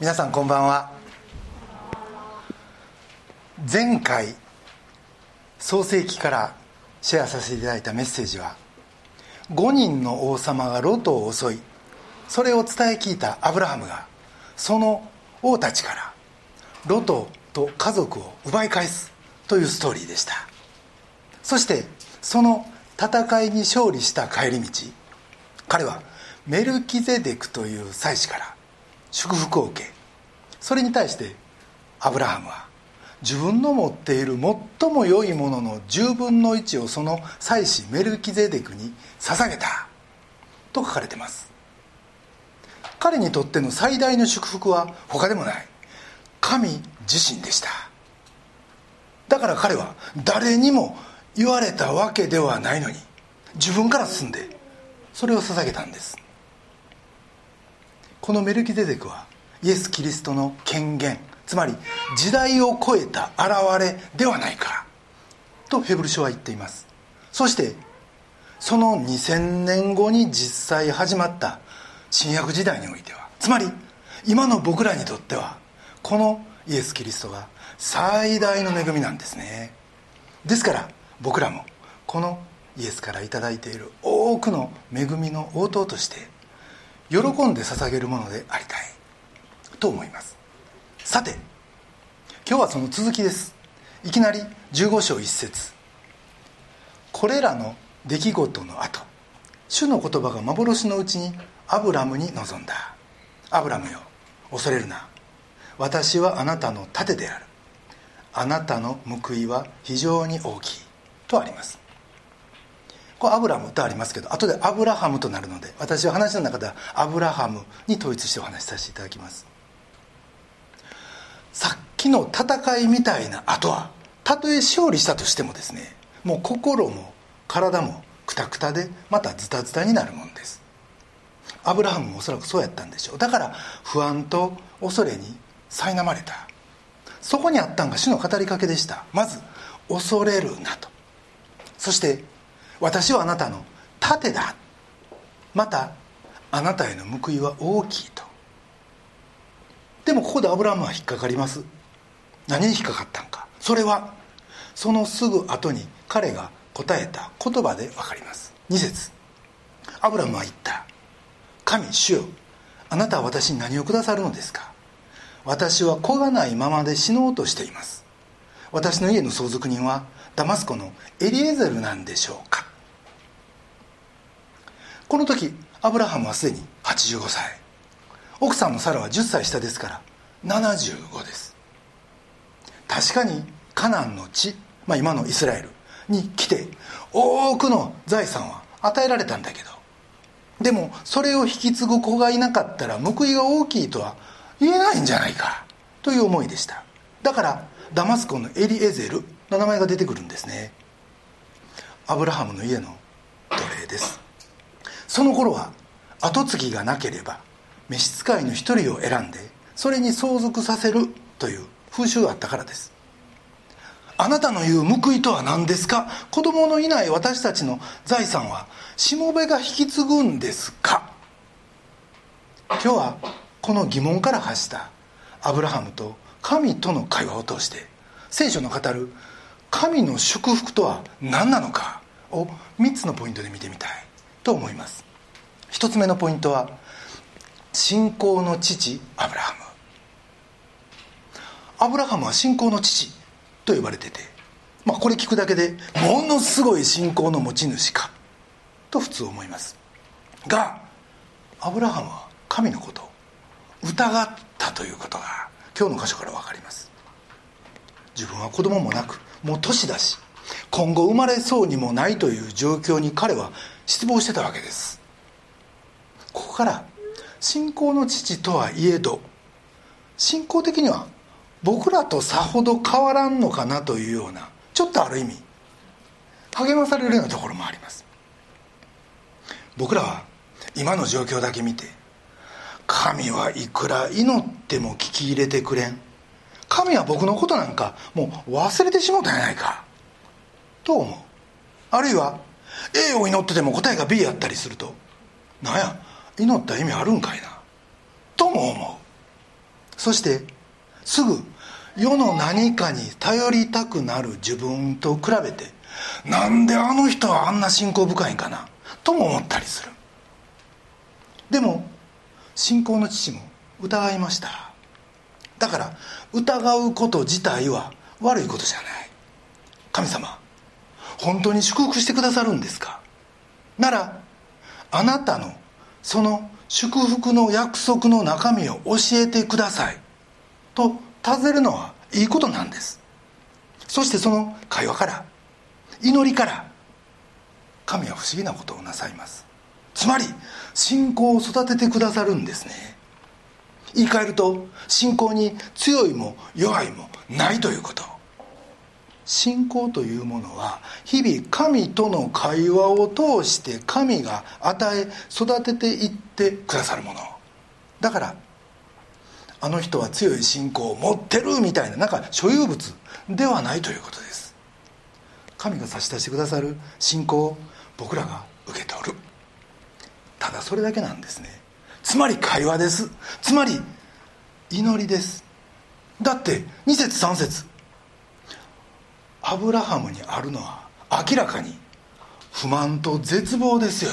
皆さんこんばんは。前回創世記からシェアさせていただいたメッセージは5人の王様がロトを襲いそれを伝え聞いたアブラハムがその王たちからロトと家族を奪い返すというストーリーでした。そしてその戦いに勝利した帰り道彼はメルキゼデクという祭司から祝福を受けそれに対してアブラハムは自分の持っている最も良いものの10分の1をその祭司メルキゼデクに捧げたと書かれています。彼にとっての最大の祝福は他でもない。神自身でした。だから彼は誰にも言われたわけではないのに自分から進んでそれを捧げたんです。このメルキゼデクはイエス・キリストの権限つまり時代を超えた現れではないかとヘブル書は言っています。そしてその2000年後に実際始まった新約時代においてはつまり今の僕らにとってはこのイエス・キリストが最大の恵みなんですね。ですから僕らもこのイエスから頂いている多くの恵みの応答として喜んで捧げるものでありたい。と思います。さて今日はその続きです。いきなり15章1節。これらの出来事の後主の言葉が幻のうちにアブラムに臨んだ。アブラムよ恐れるな。私はあなたの盾である。あなたの報いは非常に大きい。とあります。これアブラムとありますけど後でアブラハムとなるので私は話の中ではアブラハムに統一してお話しさせていただきます。さっきの戦いみたいな後はたとえ勝利したとしてもですねもう心も体もくたくたでまたズタズタになるもんです。アブラハムもおそらくそうやったんでしょう。だから不安と恐れに苛まれた。そこにあったんが主の語りかけでした。まず恐れるなと。そして私はあなたの盾だ。またあなたへの報いは大きいと。でもここでアブラムは引っかかります。何に引っかかったんか。それはそのすぐ後に彼が答えた言葉で分かります。2節。アブラムは言った「神主よ。あなたは私に何をくださるのですか。私は子がないままで死のうとしています。私の家の相続人はダマスコのエリエゼルなんでしょう。この時アブラハムはすでに85歳。奥さんのサラは10歳下ですから75です。確かにカナンの地、まあ、今のイスラエルに来て多くの財産は与えられたんだけど。でもそれを引き継ぐ子がいなかったら報いが大きいとは言えないんじゃないかという思いでした。だからダマスコのエリエゼルの名前が出てくるんですね。アブラハムの家の奴隷です。その頃は跡継ぎがなければ召使いの一人を選んでそれに相続させるという風習があったからです。あなたの言う報いとは何ですか？子供のいない私たちの財産はしもべが引き継ぐんですか？今日はこの疑問から発したアブラハムと神との会話を通して聖書の語る神の祝福とは何なのかを3つのポイントで見てみたい。と思います。1つ目のポイントは信仰の父アブラハム。アブラハムは信仰の父と呼ばれてて、まあ、これ聞くだけでものすごい信仰の持ち主かと普通思います。がアブラハムは神のことを疑ったということが今日の箇所から分かります。自分は子供もなくもう年だし今後生まれそうにもないという状況に彼は失望してたわけです。ここから信仰の父とはいえど信仰的には僕らとさほど変わらんのかなというようなちょっとある意味励まされるようなところもあります。僕らは今の状況だけ見て神はいくら祈っても聞き入れてくれん。神は僕のことなんかもう忘れてしもたんやないか。と思う。あるいは A を祈ってても答えが B やったりするとなんや祈った意味あるんかいなとも思う。そしてすぐ世の何かに頼りたくなる自分と比べてなんであの人はあんな信仰深いんかなとも思ったりする。でも信仰の父も疑いました。だから疑うこと自体は悪いことじゃない。神様本当に祝福してくださるんですか？ならあなたのその祝福の約束の中身を教えてください。と尋ねるのはいいことなんです。そしてその会話から祈りから神は不思議なことをなさいます。つまり信仰を育ててくださるんですね。言い換えると信仰に強いも弱いもないということ。信仰というものは日々神との会話を通して神が与え育てていってくださるもの。だからあの人は強い信仰を持ってるみたいななんか所有物ではないということです。神が差し出してくださる信仰を僕らが受け取る。ただそれだけなんですね。つまり会話です。つまり祈りです。だって2節3節。アブラハムにあるのは明らかに不満と絶望ですよ。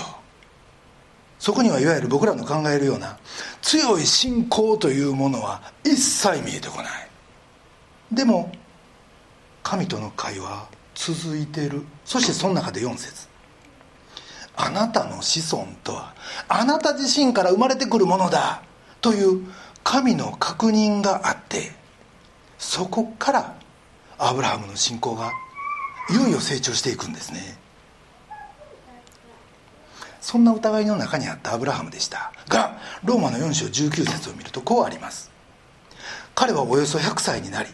そこにはいわゆる僕らの考えるような強い信仰というものは一切見えてこない。でも神との会話続いてる。そしてその中で4節。あなたの子孫とはあなた自身から生まれてくるものだ。という神の確認があってそこからアブラハムの信仰がいよいよ成長していくんですね。そんな疑いの中にあったアブラハムでした。がローマの4章19節を見るとこうあります。彼はおよそ100歳になり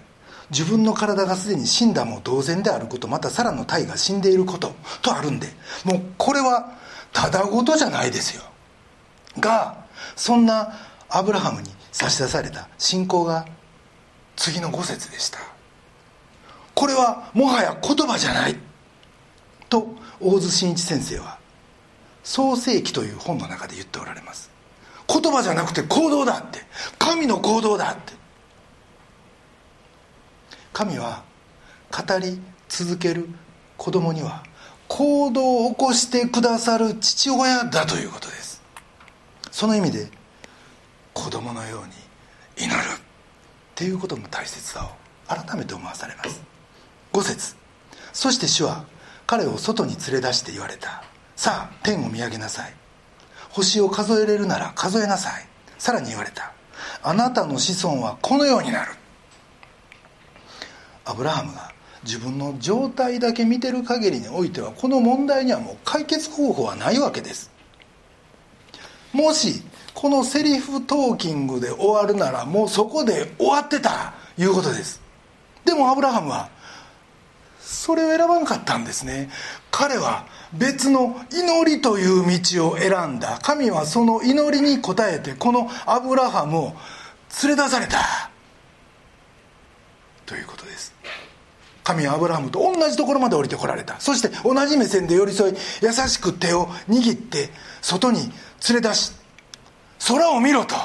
自分の体がすでに死んだも同然であることまたサラの体が死んでいることとあるんでもうこれはただごとじゃないですよ。がそんなアブラハムに差し出された信仰が次の5節でした。これはもはや言葉じゃない。と大津真一先生は創世記という本の中で言っておられます。言葉じゃなくて行動だって。神の行動だって。神は語り続ける子供には行動を起こしてくださる父親だということです。その意味で子供のように祈るっていうことの大切さを改めて思わされます。5節。そして主は彼を外に連れ出して言われた。さあ天を見上げなさい。星を数えれるなら数えなさい。さらに言われた。あなたの子孫はこのようになる。アブラハムが自分の状態だけ見てる限りにおいてはこの問題にはもう解決方法はないわけです。もしこのセリフトーキングで終わるならもうそこで終わってた。いうことです。でもアブラハムはそれを選ばんかったんですね。彼は別の祈りという道を選んだ。神はその祈りに応えてこのアブラハムを連れ出された。ということです。神はアブラハムと同じところまで降りてこられた。そして同じ目線で寄り添い優しく手を握って外に連れ出し空を見ろと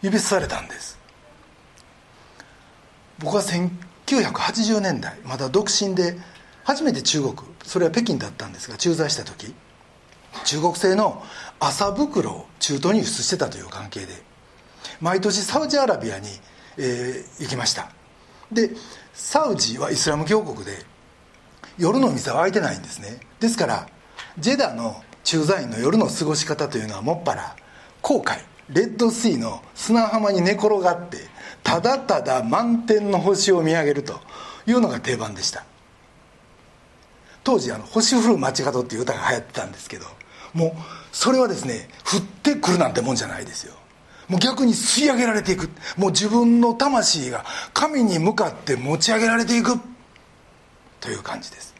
指さされたんです。僕は1980年代まだ独身で初めて中国それは北京だったんですが駐在した時中国製の麻袋を中東に輸出してたという関係で毎年サウジアラビアに、えー、行きました。でサウジはイスラム教国で夜の店は開いてないんですね。ですからジェダの駐在員の夜の過ごし方というのはもっぱら航海レッドシーの砂浜に寝転がってただただ満天の星を見上げるというのが定番でした。当時あの「星降る街角」っていう歌が流行ってたんですけどもうそれはですね降ってくるなんてもんじゃないですよ。もう逆に吸い上げられていく。もう自分の魂が神に向かって持ち上げられていく。という感じです。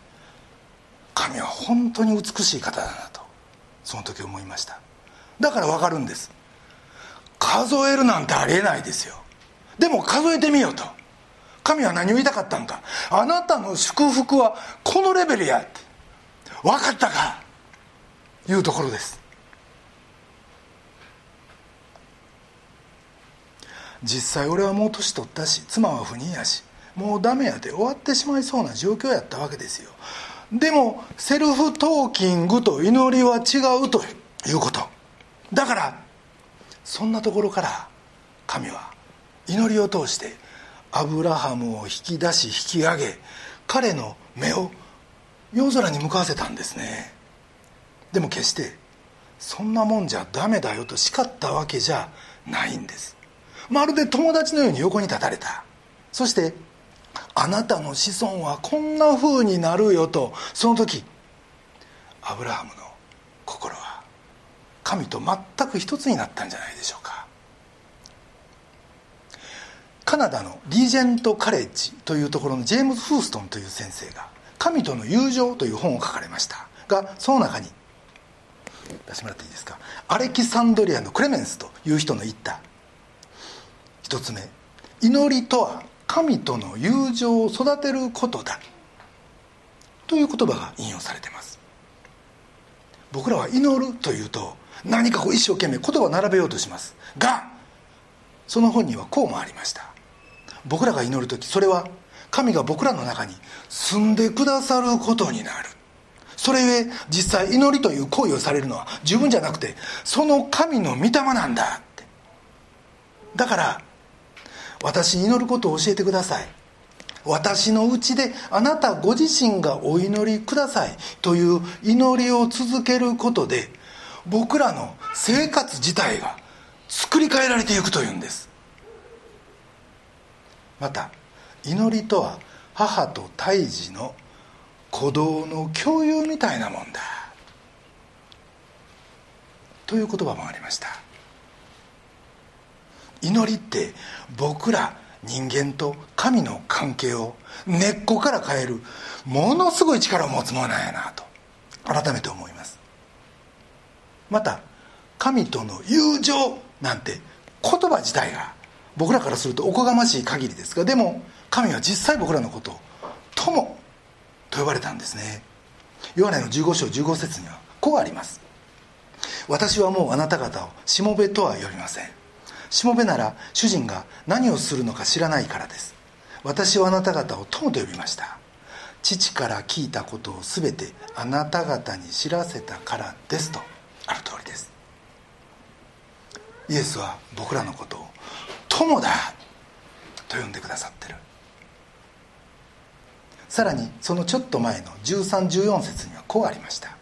神は本当に美しい方だなとその時思いました。だから分かるんです。数えるなんてありえないですよ。でも数えてみようと。神は何を言いたかったんか。あなたの祝福はこのレベルやって。分かったか。いうところです。実際俺はもう年取ったし妻は不妊やしもうダメやで終わってしまいそうな状況やったわけですよ。でもセルフトーキングと祈りは違うということ。だからそんなところから神は祈りを通してアブラハムを引き出し引き上げ彼の目を夜空に向かわせたんですね。でも決してそんなもんじゃダメだよと叱ったわけじゃないんです。まるで友達のように横に立たれた。そしてあなたの子孫はこんな風になるよとその時アブラハムの心は神と全く一つになったんじゃないでしょうか。カナダのリージェント・カレッジというところのジェームズ・フーストンという先生が「神との友情」という本を書かれました。がその中に出してもらっていいですか？アレキサンドリアのクレメンスという人の言った一つ目。祈りとは神との友情を育てることだ。という言葉が引用されています。僕らは祈るというと何かこう一生懸命言葉を並べようとします。がその本にはこうもありました。僕らが祈る時それは神が僕らの中に住んでくださることになる。それゆえ実際祈りという行為をされるのは自分じゃなくてその神の御霊なんだって。だから私に祈ることを教えてください。私のうちであなたご自身がお祈りくださいという祈りを続けることで僕らの生活自体が作り変えられていくというんです。また祈りとは母と胎児の鼓動の共有みたいなもんだ。という言葉もありました。祈りって僕ら人間と神の関係を根っこから変えるものすごい力を持つものなんやなと改めて思います。また神との友情なんて言葉自体が僕らからするとおこがましい限りですがでも神は実際僕らのことを友と呼ばれたんですね。ヨハネの15章15節にはこうあります。私はもうあなた方をしもべとは呼びません。しもべなら主人が何をするのか知らないからです。私はあなた方を友と呼びました。父から聞いたことを全てあなた方に知らせたからですとある通りです。イエスは僕らのことを友だと呼んでくださってる。さらにそのちょっと前の1314節にはこうありました。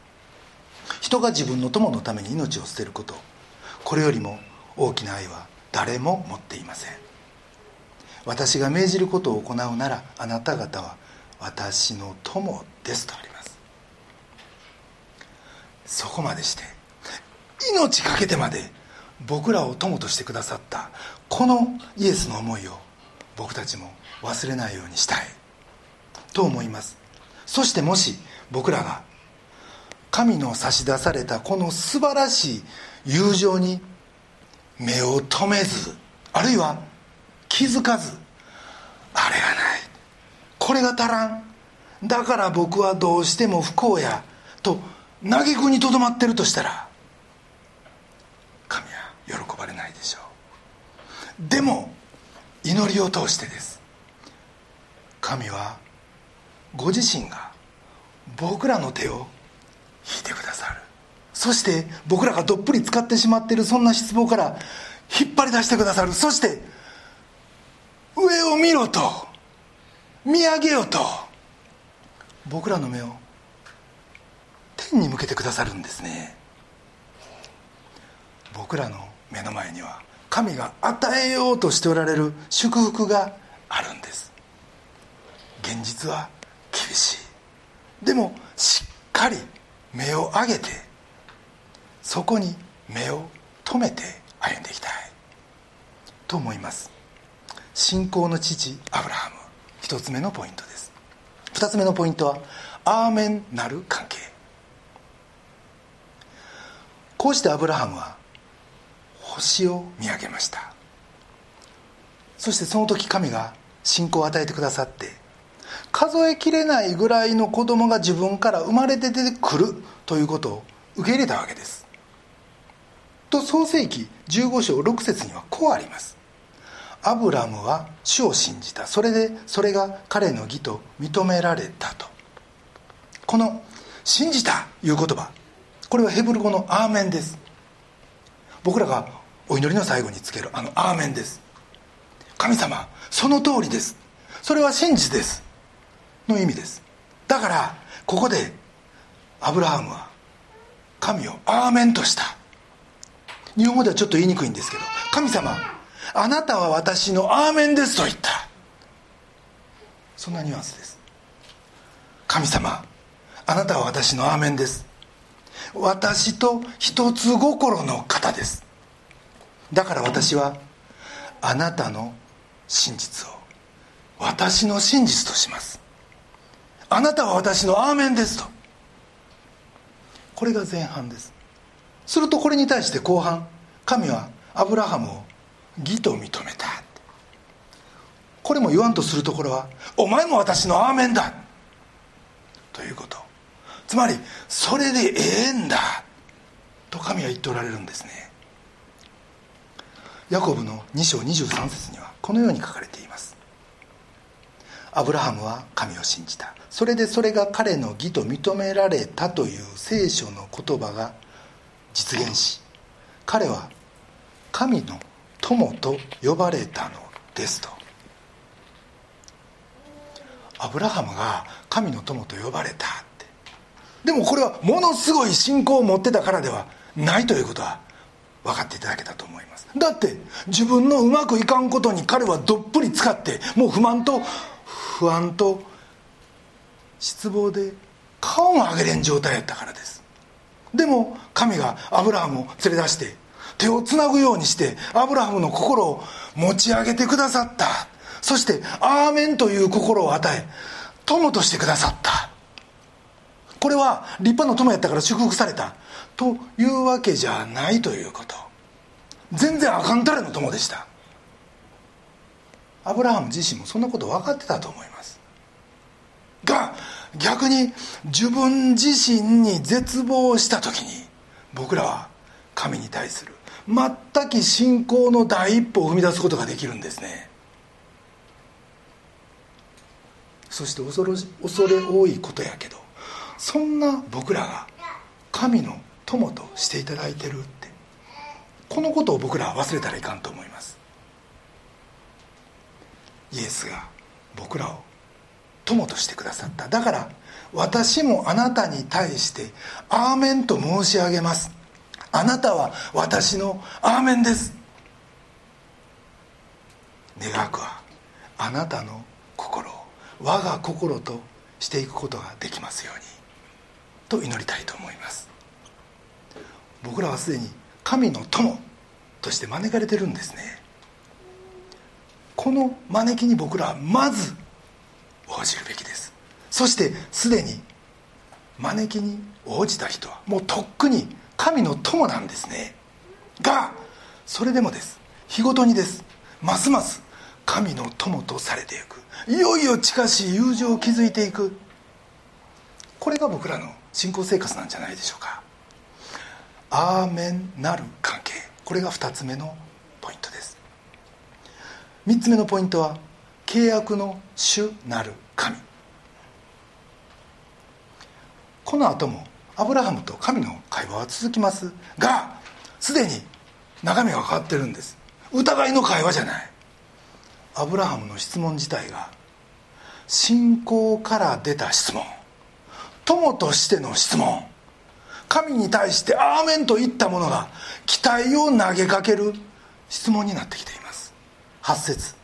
人が自分の友のために命を捨てること。これよりも大きな愛は誰も持っていません。私が命じることを行うならあなた方は私の友ですとあります。そこまでして命かけてまで僕らを友としてくださった。このイエスの思いを僕たちも忘れないようにしたい。と思います。そしてもし僕らが神の差し出されたこの素晴らしい友情に目を留めずあるいは気づかずあれがない。これが足らん。だから僕はどうしても不幸やと嘆くにとどまってるとしたら喜ばれないでしょう。でも祈りを通してです。神はご自身が僕らの手を引いてくださる。そして僕らがどっぷり使ってしまっているそんな失望から引っ張り出してくださる。そして上を見ろと見上げよと僕らの目を天に向けてくださるんですね。僕らの目の前には神が与えようとしておられる祝福があるんです。現実は厳しい。でもしっかり目を上げてそこに目を留めて歩んでいきたい。と思います。信仰の父アブラハム。一つ目のポイントです。二つ目のポイントはアーメンなる関係。こうしてアブラハムは星を見上げました。そしてその時神が信仰を与えてくださって数えきれないぐらいの子供が自分から生まれて出てくるということを受け入れたわけです。と創世紀15章6節にはこうあります。アブラムは主を信じた。それでそれが彼の義と認められたと。この「信じた」いう言葉。これはヘブル語の「アーメン」です。僕らがお祈りの最後につけるあの「アーメン」です。神様その通りです。それは真実です。の意味です。だからここでアブラハムは神をアーメンとした。日本語ではちょっと言いにくいんですけど神様あなたは私のアーメンですと言った。そんなニュアンスです。神様あなたは私のアーメンです。私と一つ心の方です。だから私はあなたの真実を私の真実とします。あなたは私のアーメンですと。これが前半です。するとこれに対して後半神はアブラハムを義と認めた。これも言わんとするところはお前も私のアーメンだ。ということ。つまりそれでええんだ。と神は言っておられるんですね。ヤコブの2章23節にはこのように書かれています。アブラハムは神を信じた。それでそれが彼の義と認められたという聖書の言葉が実現し彼は神の友と呼ばれたのですと。アブラハムが神の友と呼ばれたって。でもこれはものすごい信仰を持ってたからではないということは分かっていただけたと思います。だって自分のうまくいかんことに彼はどっぷり使ってもう不満と不安と失望で顔も上げれん状態やったからです。でも神がアブラハムを連れ出して手をつなぐようにしてアブラハムの心を持ち上げてくださった。そして「アーメン」という心を与え友としてくださった。これは立派な友やったから祝福された。というわけじゃないということ。全然あかんたれの友でした。アブラハム自身もそんなこと分かってたと思います。が逆に自分自身に絶望した時に僕らは神に対する全く信仰の第一歩を踏み出すことができるんですね。そして恐ろ恐れ多いことやけどそんな僕らが神の友としていただいてるってこのことを僕らは忘れたらいかんと思います。イエスが僕らを友としてくださった。だから私もあなたに対して「アーメン」と申し上げます。あなたは私のアーメンです。願くはあなたの心を我が心としていくことができますようにと祈りたいと思います。僕らはすでに神の友として招かれてるんですね。この招きに僕らはまず応じるべきです。そしてすでに招きに応じた人はもうとっくに神の友なんですね。がそれでもです。日ごとにです。ますます神の友とされていく。いよいよ近しい友情を築いていく。これが僕らの信仰生活なんじゃないでしょうか。アーメンなる関係これが2つ目のポイントです。3つ目のポイントは契約の主なる神。この後もアブラハムと神の会話は続きますがすでに中身が変わってるんです。疑いの会話じゃない。アブラハムの質問自体が信仰から出た質問。友としての質問。神に対して「アーメン」と言ったものが期待を投げかける質問になってきています。8節。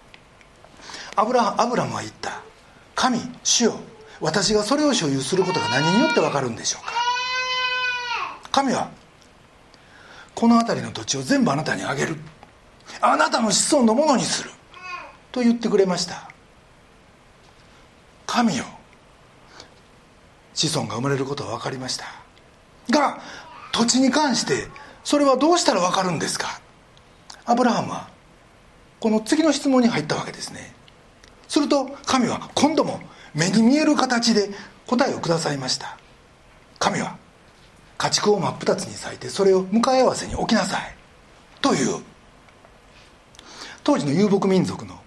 アブラアブラムは言った「神主よ。私がそれを所有することが何によって分かるんでしょうか」神はこの辺りの土地を全部あなたにあげる。あなたの子孫のものにする。と言ってくれました。神よ。子孫が生まれることは分かりました。が土地に関してそれはどうしたら分かるんですか？アブラハムはこの次の質問に入ったわけですね。すると神は今度も目に見える形で答えをくださいました。神は家畜を真っ二つに裂いてそれを向かい合わせに置きなさい。という。当時の遊牧民族の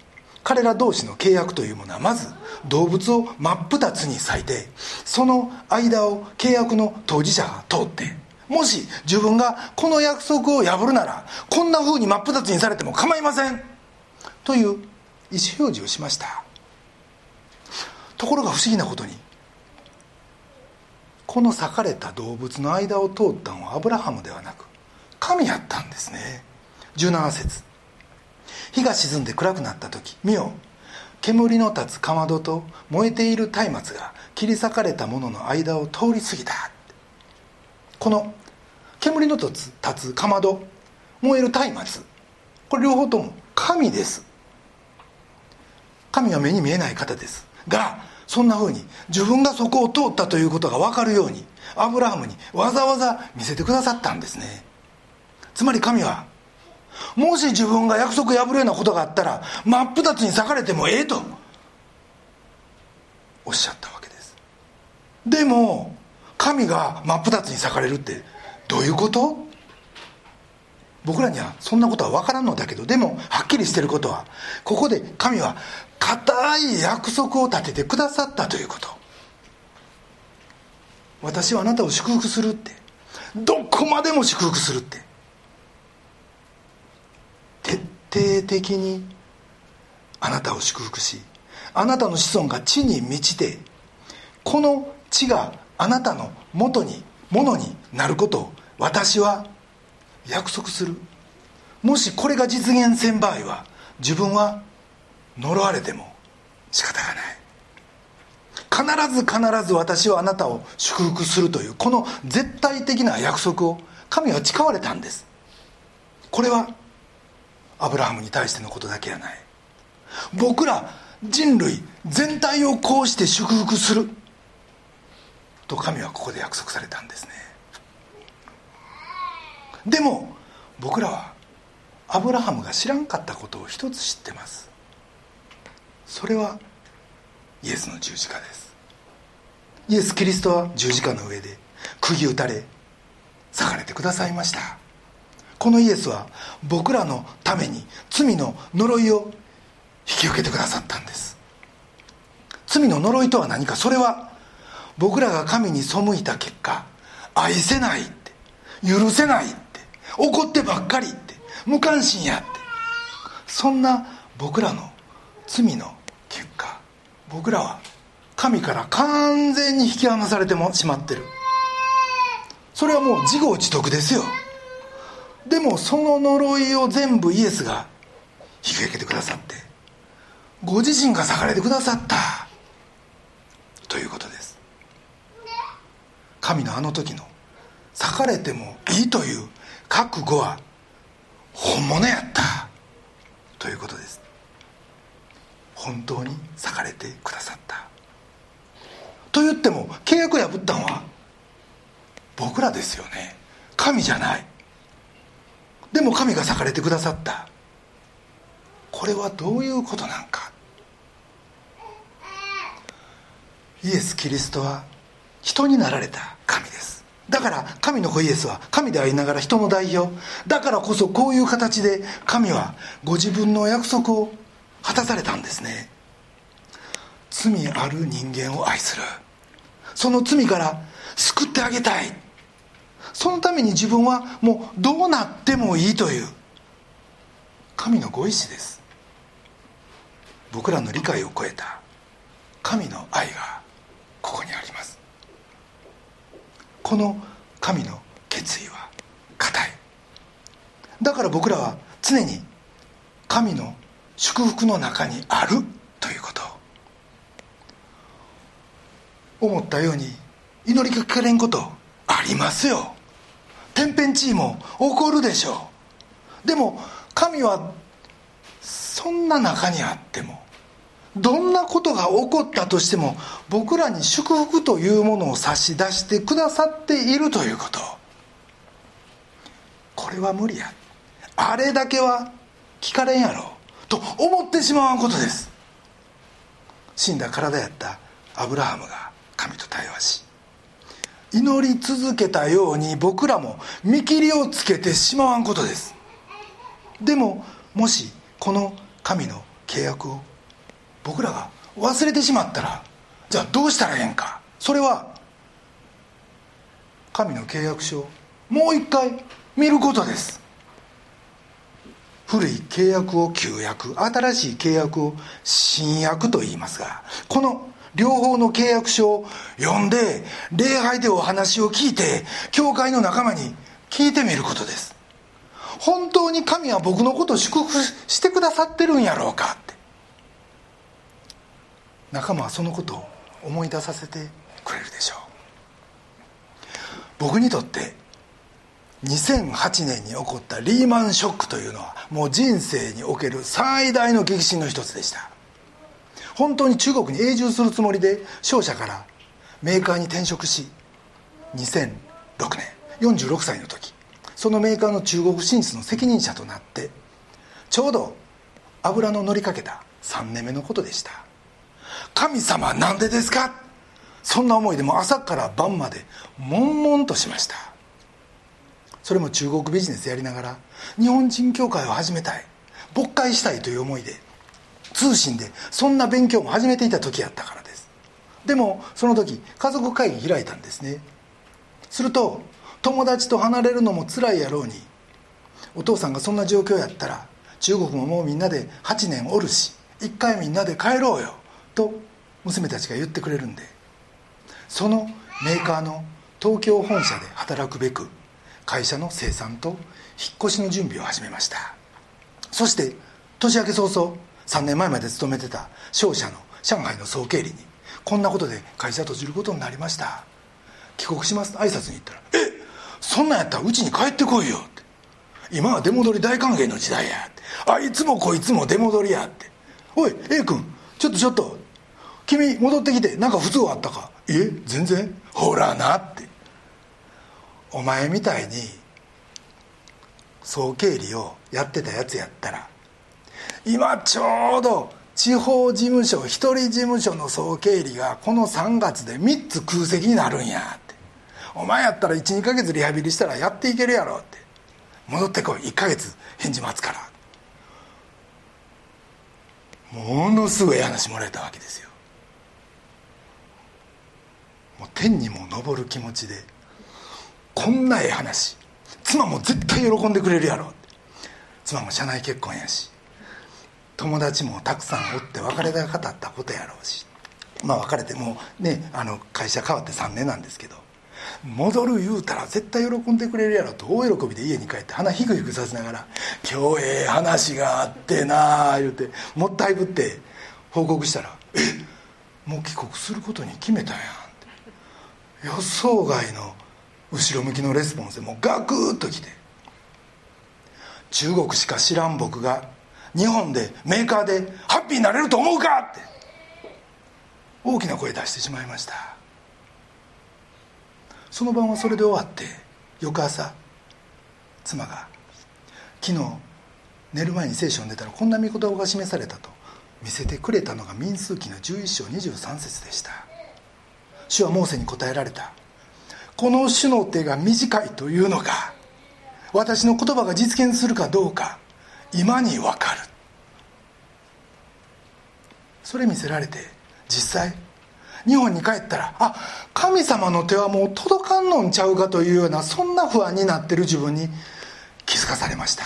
彼ら同士の契約というものはまず動物を真っ二つに裂いてその間を契約の当事者が通ってもし自分がこの約束を破るならこんな風に真っ二つにされても構いません。という意思表示をしました。ところが不思議なことにこの裂かれた動物の間を通ったのはアブラハムではなく神やったんですね。17節。日が沈んで暗くなった時見よ。煙の立つかまどと燃えている松明が切り裂かれたものの間を通り過ぎた。この煙の立つ立つかまど燃える松明。これ両方とも神です。神は目に見えない方です。がそんなふうに自分がそこを通ったということが分かるようにアブラハムにわざわざ見せてくださったんですね。つまり神はもし自分が約束破るようなことがあったら真っ二つに裂かれてもええとおっしゃったわけです。でも神が真っ二つに裂かれるってどういうこと？僕らにはそんなことは分からんのだけどでもはっきりしてることはここで神は固い約束を立ててくださったということ。私はあなたを祝福するってどこまでも祝福するって徹底的にあなたを祝福しあなたの子孫が地に満ちてこの地があなたの元にものになることを私は約束する。もしこれが実現せん場合は自分は呪われても仕方がない。必ず必ず私はあなたを祝福するというこの絶対的な約束を神は誓われたんです。これはアブラハムに対してのことだけやない。僕ら人類全体をこうして祝福する。と神はここで約束されたんですね。でも僕らはアブラハムが知らんかったことを一つ知ってます。それはイエスの十字架です。イエス・キリストは十字架の上で釘打たれ裂かれてくださいました。このイエスは僕らのために罪の呪いを引き受けてくださったんです。罪の呪いとは何かそれは僕らが神に背いた結果愛せないって許せないって怒ってばっかりって無関心やって。そんな僕らの罪の結果僕らは神から完全に引き離されてもしまってる。それはもう自業自得ですよ。でもその呪いを全部イエスが引き受けてくださってご自身が裂かれてくださったということです。神のあの時の裂かれてもいいという覚悟は本物やったということです。本当に裂かれてくださった。と言っても契約破ったのは僕らですよね。神じゃない。でも神が裂かれてくださった。これはどういうことなんか？イエス・キリストは人になられた神です。だから神の子イエスは神でありながら人の代表。だからこそこういう形で神はご自分の約束を果たされたんですね。罪ある人間を愛する。その罪から救ってあげたい。そのために自分はもうどうなってもいいという。神のご意志です。僕らの理解を超えた。神の愛がここにあります。この神の決意は固い。だから僕らは常に神の祝福の中にあるということ。思ったように祈りが聞かれんことありますよ。天変地異も起こるでしょう。でも神はそんな中にあってもどんなことが起こったとしても僕らに祝福というものを差し出してくださっているということ。これは無理や。あれだけは聞かれんやろ。と思ってしまうことです。死んだ体やったアブラハムが神と対話し祈り続けたように僕らも見切りをつけてしまわんことです。でももしこの神の契約を僕らが忘れてしまったらじゃあどうしたらええんか。それは神の契約書をもう一回見ることです。古い契約を旧約新しい契約を新約と言いますがこの両方の契約書を読んで礼拝でお話を聞いて教会の仲間に聞いてみることです。本当に神は僕のことを祝福してくださってるんやろうかって。仲間はそのことを思い出させてくれるでしょう。僕にとって2008年に起こったリーマンショックというのはもう人生における最大の激震の一つでした。本当に中国に永住するつもりで商社からメーカーに転職し2006年46歳の時そのメーカーの中国進出の責任者となってちょうど油の乗りかけた3年目のことでした。神様なんでですか？そんな思いでも朝から晩まで悶々としました。それも中国ビジネスやりながら日本人協会を始めたい勃会したいという思いで通信でそんな勉強も始めていた時やったからです。でもその時家族会議開いたんですね。すると友達と離れるのも辛いやろうにお父さんがそんな状況やったら中国ももうみんなで8年おるし一回みんなで帰ろうよと娘たちが言ってくれるんでそのメーカーの東京本社で働くべく会社の生産と引っ越しの準備を始めました。そして年明け早々3年前まで勤めてた商社の上海の総経理にこんなことで会社閉じることになりました。帰国します挨拶に行ったら「えそんなんやったらうちに帰ってこいよ」って「今は出戻り大歓迎の時代や」って「あいつもこいつも出戻りや」って「おい A 君ちょっとちょっと君戻ってきて何か不都合あったか?」「え全然ほらな」って。お前みたいに総経理をやってたやつやったら今ちょうど地方事務所一人事務所の総経理がこの3月で3つ空席になるんやって。お前やったら12ヶ月リハビリしたらやっていけるやろって。戻ってこい1ヶ月返事待つから。ものすごい話もらえたわけですよ。もう天にも昇る気持ちでこんなええ話妻も絶対喜んでくれるやろって。妻も社内結婚やし友達もたくさんおって別れが語ったことやろうし。まあ別れてもねあの会社変わって3年なんですけど。戻る言うたら絶対喜んでくれるやろ。と大喜びで家に帰って鼻ヒクヒクさせながら「今日ええ話があってな」言うてもったいぶって報告したら「えもう帰国することに決めたやん」って。予想外の後ろ向きのレスポンスでもうガクッときて。中国しか知らん僕が日本でメーカーでハッピーになれると思うかって。大きな声出してしまいました。その晩はそれで終わって翌朝妻が昨日寝る前に聖書を寝たらこんな御言葉が示されたと見せてくれたのが民数記の11章23節でした。主はモーセに答えられた。この主の手が短いというのが私の言葉が実現するかどうか今に分かる。それ見せられて実際日本に帰ったらあ神様の手はもう届かんのんちゃうかというようなそんな不安になってる自分に気づかされました。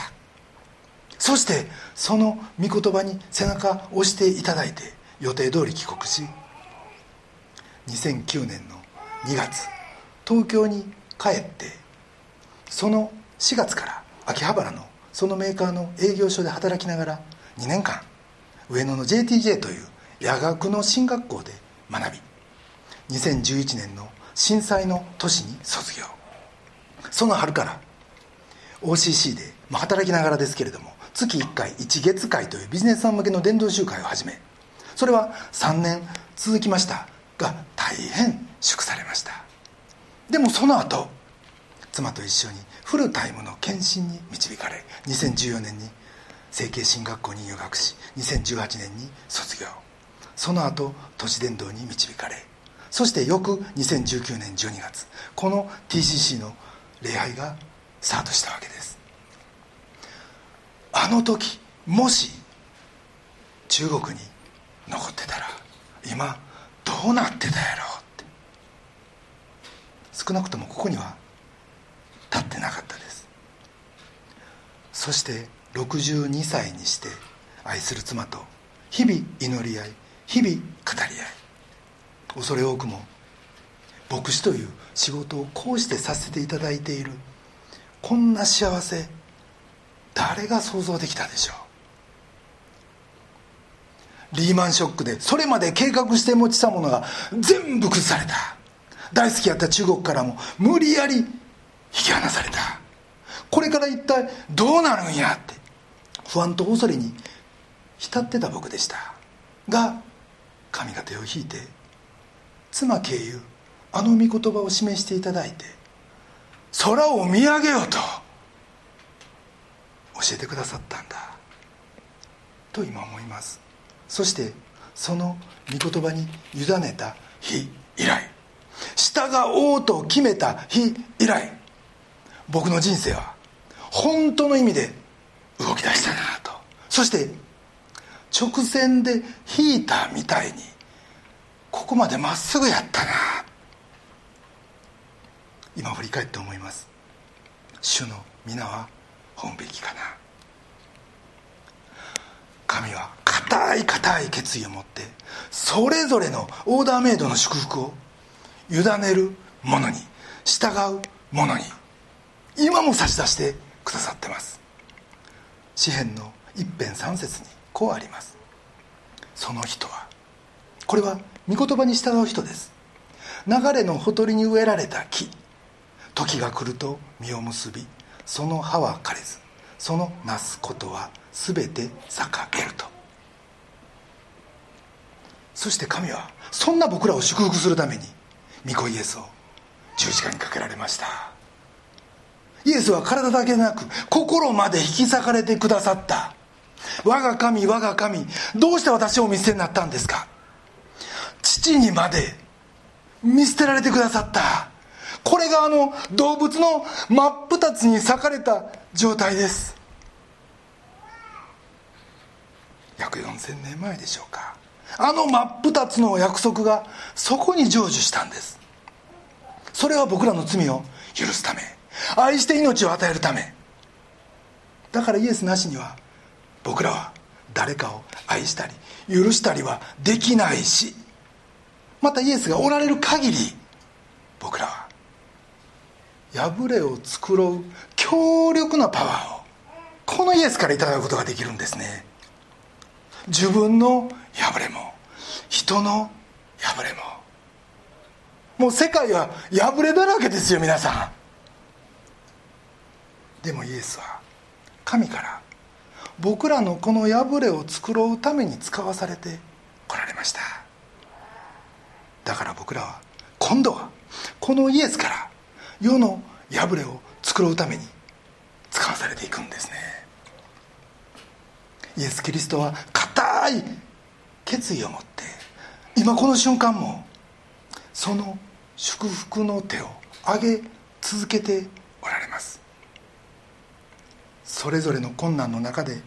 そしてその御言葉に背中を押していただいて予定通り帰国し2009年の2月東京に帰ってその4月から秋葉原のそのメーカーの営業所で働きながら2年間上野の JTJ という夜学の進学校で学び2011年の震災の年に卒業。その春から OCC で、まあ、働きながらですけれども月1回一月会というビジネスさん向けの伝道集会を始めそれは3年続きましたが大変祝されました。でもその後妻と一緒にフルタイムの献身に導かれ2014年に成形進学校に入学し2018年に卒業。その後都市伝道に導かれそして翌2019年12月この TCC の礼拝がスタートしたわけです。あの時もし中国に残ってたら今どうなってたやろうって。少なくともここには立ってなかったです。そして62歳にして愛する妻と日々祈り合い日々語り合い。恐れ多くも牧師という仕事をこうしてさせていただいているこんな幸せ誰が想像できたでしょう。リーマンショックでそれまで計画して持ちたものが全部崩された。大好きやった中国からも無理やり引き離された。これから一体どうなるんやって。不安と恐れに浸ってた僕でした。が神が手を引いて妻経由あの御言葉を示していただいて空を見上げようと教えてくださったんだ。と今思います。そしてその御言葉に委ねた日以来。従おうと決めた日以来。僕の人生は本当の意味で動き出したなと。そして直線で引いたみたいにここまでまっすぐやったな。今振り返って思います。主の皆は本べきかな。神は固い固い決意を持ってそれぞれのオーダーメイドの祝福を委ねる者に従う者に今も差し出してくださってます。詩篇の一編三節にこうあります。その人はこれは御言葉に従う人です。流れのほとりに植えられた木。時が来ると実を結びその葉は枯れずそのなすことは全て栄えると。そして神はそんな僕らを祝福するために御子イエスを十字架にかけられました。イエスは体だけでなく心まで引き裂かれてくださった。我が神我が神どうして私を見捨てになったんですか？父にまで見捨てられてくださった。これがあの動物の真っ二つに裂かれた状態です。約4000年前でしょうか。あの真っ二つの約束がそこに成就したんです。それは僕らの罪を許すため。愛して命を与えるため。だからイエスなしには僕らは誰かを愛したり許したりはできないし。またイエスがおられる限り僕らは破れを繕う強力なパワーをこのイエスからいただくことができるんですね。自分の破れも人の破れも。もう世界は破れだらけですよ皆さん。でもイエスは神から僕らのこの破れを繕うために使わされてこられました。だから僕らは今度はこのイエスから世の破れを繕うために使わされていくんですね。イエス・キリストは固い決意を持って今この瞬間もその祝福の手を上げ続けておられます。それぞれの困難の中で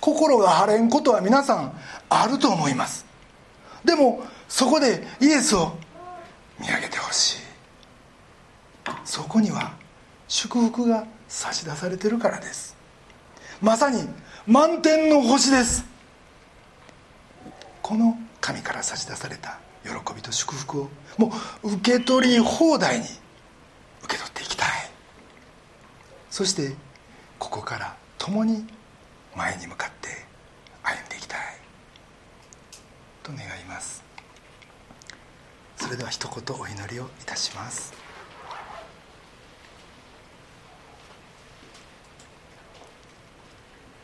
心が晴れんことは皆さんあると思います。でもそこでイエスを見上げてほしい。そこには祝福が差し出されてるからです。まさに満天の星です。この神から差し出された喜びと祝福をもう受け取り放題に受け取っていきたい。そしてここから共に前に向かって歩んでいきたい。と願います。それでは一言お祈りをいたします。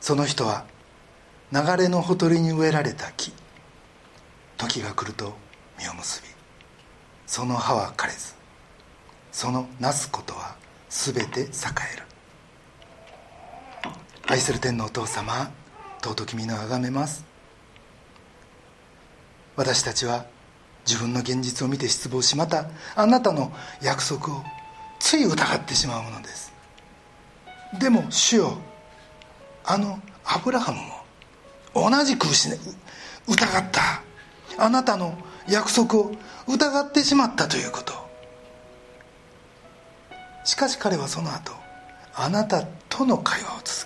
その人は流れのほとりに植えられた木時が来ると実を結びその葉は枯れずそのなすことは全て栄える。愛する天のお父様尊き皆をあがめます。私たちは自分の現実を見て失望しまたあなたの約束をつい疑ってしまうものです。でも主よあのアブラハムも同じく疑った。あなたの約束を疑ってしまったということ。しかし彼はその後あなたとの会話を続け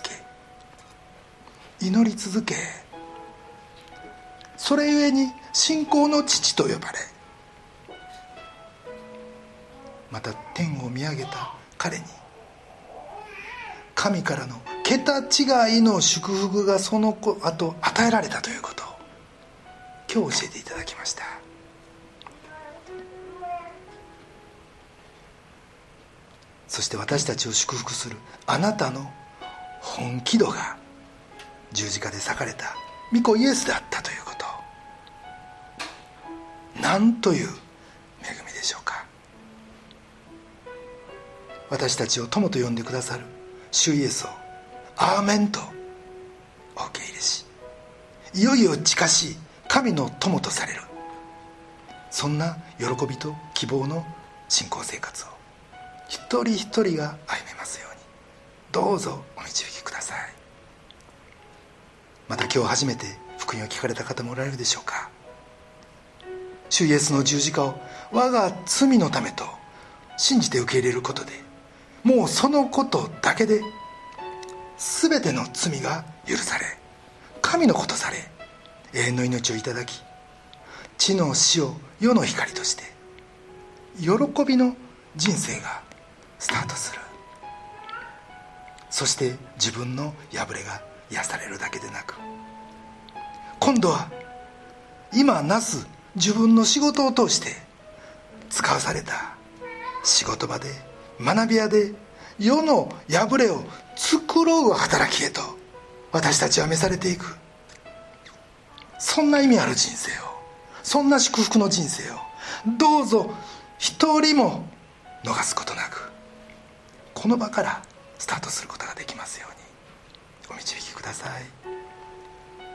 祈り続けそれゆえに信仰の父と呼ばれまた天を見上げた彼に神からの桁違いの祝福がその後与えられたということを今日教えていただきました。そして私たちを祝福するあなたの本気度が十字架で裂かれた御子イエスであったということ。なんという恵みでしょうか。私たちを友と呼んでくださる主イエスをアーメンとお受け入れしいよいよ近しい神の友とされる。そんな喜びと希望の信仰生活を一人一人が歩めますようにどうぞお導きください。また今日初めて福音を聞かれた方もおられるでしょうか。主イエスの十字架を我が罪のためと信じて受け入れることでもうそのことだけで全ての罪が許され神のことされ永遠の命をいただき地の死を世の光として喜びの人生がスタートする。そして自分の破れが癒されるだけでなく今度は今なす自分の仕事を通して使わされた仕事場で学び屋で世の破れを繕う働きへと私たちは召されていく。そんな意味ある人生をそんな祝福の人生をどうぞ一人も逃すことなくこの場からスタートすることができますようにお導きください。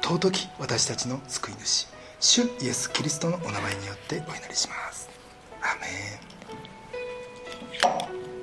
尊き私たちの救い主主イエス・キリストのお名前によってお祈りします。アメン。